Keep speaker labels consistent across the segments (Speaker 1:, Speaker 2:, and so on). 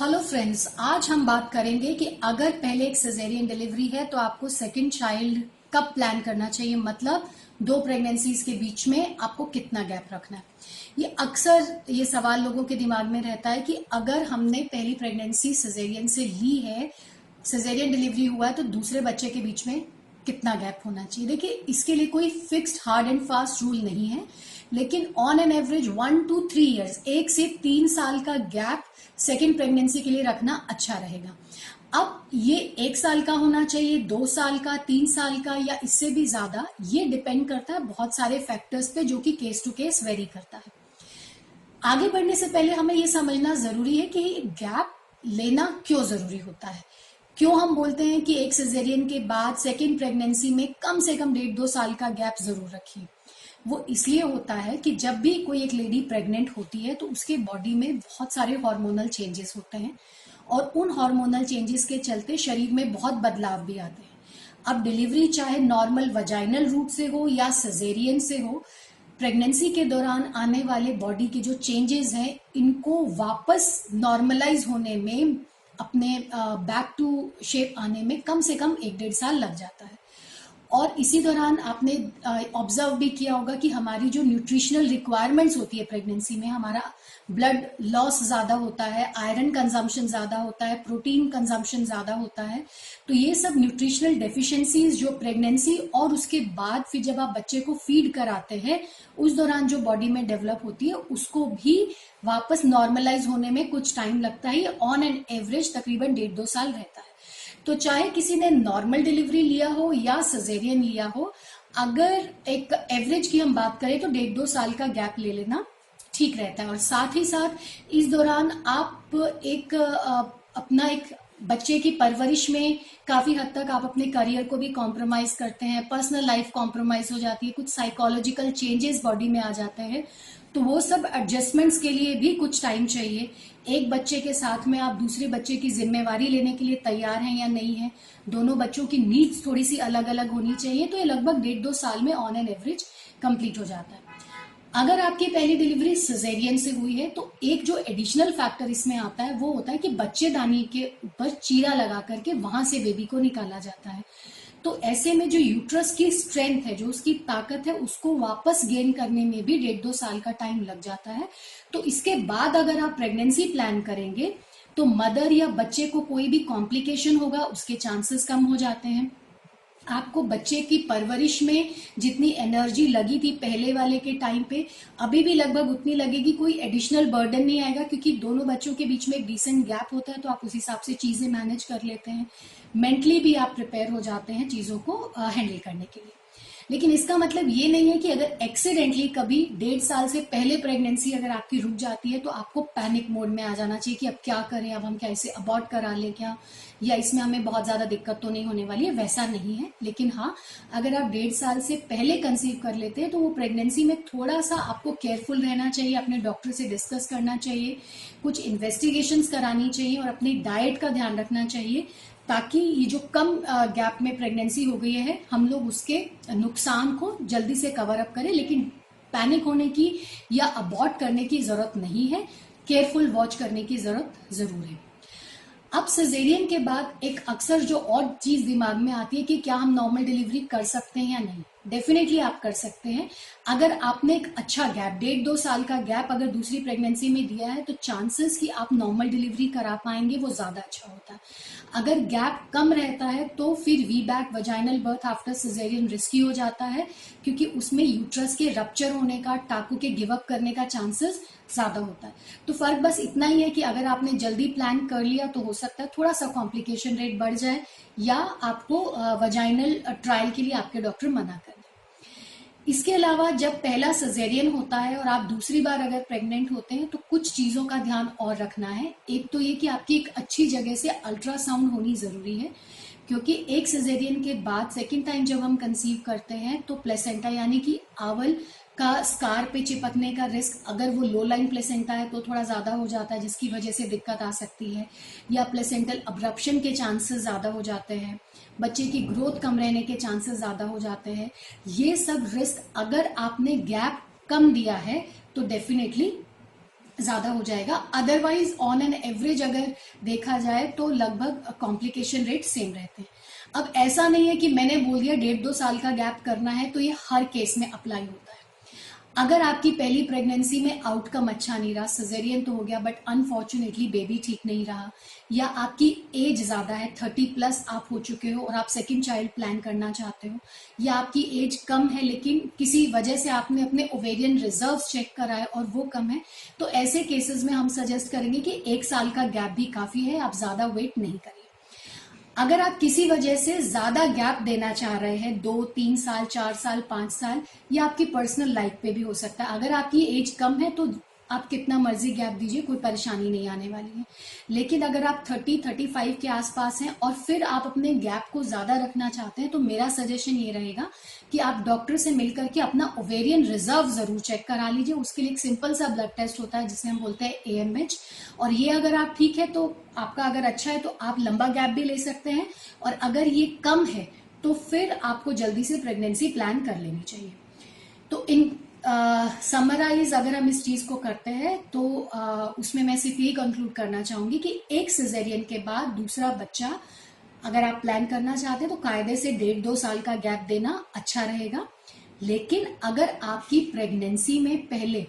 Speaker 1: Hello friends आज हम बात करेंगे कि अगर पहले एक सिजेरियन डिलीवरी है तो आपको सेकंड चाइल्ड कब प्लान करना चाहिए? मतलब दो प्रेगनेंसीज के बीच में आपको कितना गैप रखना है? ये अक्सर ये सवाल लोगों के दिमाग में रहता है कि अगर हमने पहली प्रेगनेंसी सिजेरियन से ली है सिजेरियन डिलीवरी हुआ है तो दूसरे बच्चे के बीच में कितना गैप होना चाहिए। देखिए, इसके लिए कोई fixed hard and fast rule नहीं है, लेकिन on an average one two three years एक से तीन साल का गैप सेकेंड प्रेगनेंसी के लिए रखना अच्छा रहेगा। अब ये एक साल का होना चाहिए, दो साल का, तीन साल का या इससे भी ज़्यादा, ये डिपेंड करता है बहुत सारे फैक्टर्स पे जो कि केस टू केस वेरी करता है। आगे बढ़ने से पहले हमें ये समझना ज़रूरी है कि गैप लेना क्यों ज़रूरी होता है। क्यों हम बोलते हैं कि एक सिजेरियन के बाद सेकेंड प्रेगनेंसी में कम से कम डेढ़ दो साल का गैप ज़रूर रखिए। वो इसलिए होता है कि जब भी कोई एक लेडी प्रेग्नेंट होती है तो उसके बॉडी में बहुत सारे हार्मोनल चेंजेस होते हैं और उन हार्मोनल चेंजेस के चलते शरीर में बहुत बदलाव भी आते हैं। अब डिलीवरी चाहे नॉर्मल वजाइनल रूट से हो या सजेरियन से हो प्रेगनेंसी के दौरान आने वाले बॉडी के जो चेंजेस हैं, इनको वापस नॉर्मलाइज होने में अपने बैक टू शेप आने में कम से कम एक डेढ़ साल लग जाता है। और इसी दौरान आपने ऑब्ज़र्व भी किया होगा कि हमारी जो न्यूट्रिशनल रिक्वायरमेंट्स होती है प्रेगनेंसी में, हमारा ब्लड लॉस ज़्यादा होता है आयरन कंजम्पशन ज़्यादा होता है प्रोटीन कंजम्पशन ज़्यादा होता है तो ये सब न्यूट्रिशनल डेफिशिएंसीज जो प्रेगनेंसी और उसके बाद फिर जब आप बच्चे को फ़ीड कराते हैं, उस दौरान जो बॉडी में डेवलप होती है, उसको भी वापस नॉर्मलाइज होने में कुछ टाइम लगता है ऑन एन एवरेज तकरीबन डेढ़ दो साल रहता है। तो चाहे किसी ने नॉर्मल डिलीवरी लिया हो या सजेरियन लिया हो, अगर एक एवरेज की हम बात करें तो डेढ़ दो साल का गैप ले लेना ठीक रहता है। और साथ ही साथ इस दौरान आप एक अपना एक बच्चे की परवरिश में काफ़ी हद तक आप अपने करियर को भी कॉम्प्रोमाइज करते हैं पर्सनल लाइफ कॉम्प्रोमाइज हो जाती है, कुछ साइकोलॉजिकल चेंजेस बॉडी में आ जाते हैं। तो वो सब एडजस्टमेंट्स के लिए भी कुछ टाइम चाहिए। एक बच्चे के साथ में आप दूसरे बच्चे की जिम्मेवारी लेने के लिए तैयार हैं या नहीं है, दोनों बच्चों की नीड्स थोड़ी सी अलग अलग होनी चाहिए तो ये लगभग डेढ़ दो साल में ऑन एन एवरेज कंप्लीट हो जाता है। अगर आपकी पहली डिलीवरी सिजेरियन से हुई है तो एक जो एडिशनल फैक्टर इसमें आता है, वो होता है कि बच्चेदानी के ऊपर चीरा लगा करके वहाँ से बेबी को निकाला जाता है। तो ऐसे में जो यूट्रस की स्ट्रेंथ है, जो उसकी ताकत है, उसको वापस गेन करने में भी डेढ़ दो साल का टाइम लग जाता है। तो इसके बाद अगर आप प्रेगनेंसी प्लान करेंगे तो मदर या बच्चे को कोई भी कॉम्प्लिकेशन होगा, उसके चांसेस कम हो जाते हैं। आपको बच्चे की परवरिश में जितनी एनर्जी लगी थी पहले वाले के टाइम पे, अभी भी लगभग उतनी लगेगी, कोई एडिशनल बर्डन नहीं आएगा, क्योंकि दोनों बच्चों के बीच में एक डिसेंट गैप होता है तो आप उस हिसाब से चीज़ें मैनेज कर लेते हैं। मेंटली भी आप प्रिपेयर हो जाते हैं चीज़ों को हैंडल करने के लिए। लेकिन इसका मतलब ये नहीं है कि अगर एक्सीडेंटली कभी डेढ़ साल से पहले प्रेगनेंसी अगर आपकी रुक जाती है तो आपको पैनिक मोड में आ जाना चाहिए कि अब क्या करें, अब हम क्या इसे अबॉर्ट करा लें क्या? या इसमें हमें बहुत ज़्यादा दिक्कत तो नहीं होने वाली है, वैसा नहीं है। लेकिन हाँ अगर आप डेढ़ साल से पहले कंसीव कर लेते हैं तो वो प्रेगनेंसी में थोड़ा सा आपको केयरफुल रहना चाहिए, अपने डॉक्टर से डिस्कस करना चाहिए, कुछ इन्वेस्टिगेशन करानी चाहिए और अपनी डाइट का ध्यान रखना चाहिए ताकि ये जो कम गैप में प्रेगनेंसी हो गई है, हम लोग उसके नुकसान को जल्दी से कवर अप करें। लेकिन पैनिक होने की या अबॉर्ट करने की ज़रूरत नहीं है। केयरफुल वॉच करने की ज़रूरत ज़रूर है। अब सजेरियन के बाद एक अक्सर जो और चीज़ दिमाग में आती है कि क्या हम नॉर्मल डिलीवरी कर सकते हैं या नहीं। डेफिनेटली आप कर सकते हैं। अगर आपने एक अच्छा गैप डेढ़ दो साल का गैप अगर दूसरी प्रेगनेंसी में दिया है तो चांसेस कि आप नॉर्मल डिलीवरी करा पाएँगे, वो ज़्यादा अच्छा होता है। अगर गैप कम रहता है तो फिर VBAC vaginal birth after caesarean risky हो जाता है, क्योंकि उसमें यूट्रस के रप्चर होने का, टाकू के गिवअप करने का चांसेस ज़्यादा होता है। तो फ़र्क बस इतना ही है कि अगर आपने जल्दी प्लान कर लिया तो हो सकता है थोड़ा सा कॉम्प्लिकेशन रेट बढ़ जाए, या आपको वजाइनल ट्रायल के लिए आपके डॉक्टर मना कर। इसके अलावा जब पहला सजेरियन होता है और आप दूसरी बार अगर प्रेग्नेंट होते हैं तो कुछ चीज़ों का ध्यान और रखना है। एक तो ये कि आपकी एक अच्छी जगह से अल्ट्रासाउंड होनी ज़रूरी है, क्योंकि एक सजेरियन के बाद सेकेंड टाइम जब हम कंसीव करते हैं तो प्लेसेंटा यानी कि आवल का स्कार पे चिपकने का रिस्क अगर वो लो लाइन प्लेसेंटा है तो थोड़ा ज़्यादा हो जाता है, जिसकी वजह से दिक्कत आ सकती है, या प्लेसेंटल अब्रप्शन के चांसेस ज़्यादा हो जाते हैं, बच्चे की ग्रोथ कम रहने के चांसेस ज़्यादा हो जाते हैं। ये सब रिस्क अगर आपने गैप कम दिया है तो डेफिनेटली ज़्यादा हो जाएगा। अदरवाइज़ ऑन एन एवरेज अगर देखा जाए तो लगभग कॉम्प्लिकेशन रेट सेम रहते हैं। अब ऐसा नहीं है कि मैंने बोल दिया डेढ़ दो साल का गैप करना है तो ये हर केस में अप्लाई होता है। अगर आपकी पहली प्रेगनेंसी में आउटकम अच्छा नहीं रहा सजेरियन तो हो गया बट अनफॉर्चुनेटली बेबी ठीक नहीं रहा, या आपकी एज ज़्यादा है थर्टी प्लस आप हो चुके हो और आप सेकेंड चाइल्ड प्लान करना चाहते हो, या आपकी एज कम है लेकिन किसी वजह से आपने अपने ओवेरियन रिज़र्व चेक कराए और वो कम है तो ऐसे केसेस में हम सजेस्ट करेंगे कि एक साल का गैप भी काफ़ी है, आप ज़्यादा वेट नहीं करें। अगर आप किसी वजह से ज़्यादा गैप देना चाह रहे हैं, दो, तीन साल, चार साल, पाँच साल, या आपकी पर्सनल लाइफ पे भी हो सकता है। अगर आपकी एज कम है तो आप कितना मर्ज़ी गैप दीजिए, कोई परेशानी नहीं आने वाली है। लेकिन अगर आप 30 35 के आसपास हैं और फिर आप अपने गैप को ज़्यादा रखना चाहते हैं तो मेरा सजेशन ये रहेगा कि आप डॉक्टर से मिलकर के अपना ओवेरियन रिज़र्व ज़रूर चेक करा लीजिए। उसके लिए एक सिंपल सा ब्लड टेस्ट होता है, जिसे हम बोलते हैं एएमएच और ये अगर आप ठीक है तो आपका अगर अच्छा है तो आप लंबा गैप भी ले सकते हैं। और अगर ये कम है तो फिर आपको जल्दी से प्रेगनेंसी प्लान कर लेनी चाहिए। तो इन समराइज अगर हम इस चीज़ को करते हैं तो uh, उसमें मैं सिर्फ़ ये कंक्लूड करना चाहूँगी कि एक सिजेरियन के बाद दूसरा बच्चा अगर आप प्लान करना चाहते हैं तो कायदे से डेढ़ दो साल का गैप देना अच्छा रहेगा। लेकिन अगर आपकी प्रेगनेंसी में पहले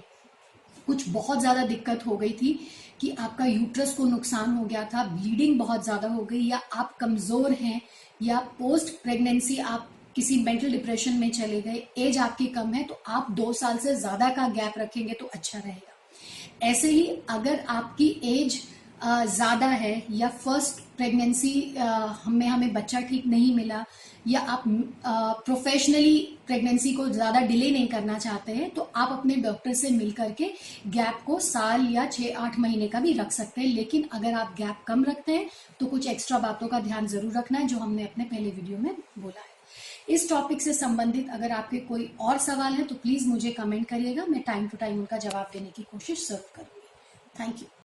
Speaker 1: कुछ बहुत ज़्यादा दिक्कत हो गई थी कि आपका यूट्रस को नुकसान हो गया था ब्लीडिंग बहुत ज़्यादा हो गई या आप कमज़ोर हैं या पोस्ट प्रेगनेंसी आप किसी मेंटल डिप्रेशन में चले गए एज आपकी कम है तो आप दो साल से ज़्यादा का गैप रखेंगे तो अच्छा रहेगा। ऐसे ही अगर आपकी एज ज़्यादा है या फ़र्स्ट प्रेगनेंसी हमें हमें बच्चा ठीक नहीं मिला या आप प्रोफेशनली प्रेगनेंसी को ज़्यादा डिले नहीं करना चाहते हैं तो आप अपने डॉक्टर से मिल करके गैप को साल या छह, आठ महीने का भी रख सकते हैं। लेकिन अगर आप गैप कम रखते हैं तो कुछ एक्स्ट्रा बातों का ध्यान ज़रूर रखना है, जो हमने अपने पहले वीडियो में बोला है। इस टॉपिक से संबंधित अगर आपके कोई और सवाल है तो प्लीज़ मुझे कमेंट करिएगा। मैं टाइम टू टाइम उनका जवाब देने की कोशिश ज़रूर करूँगी। Thank you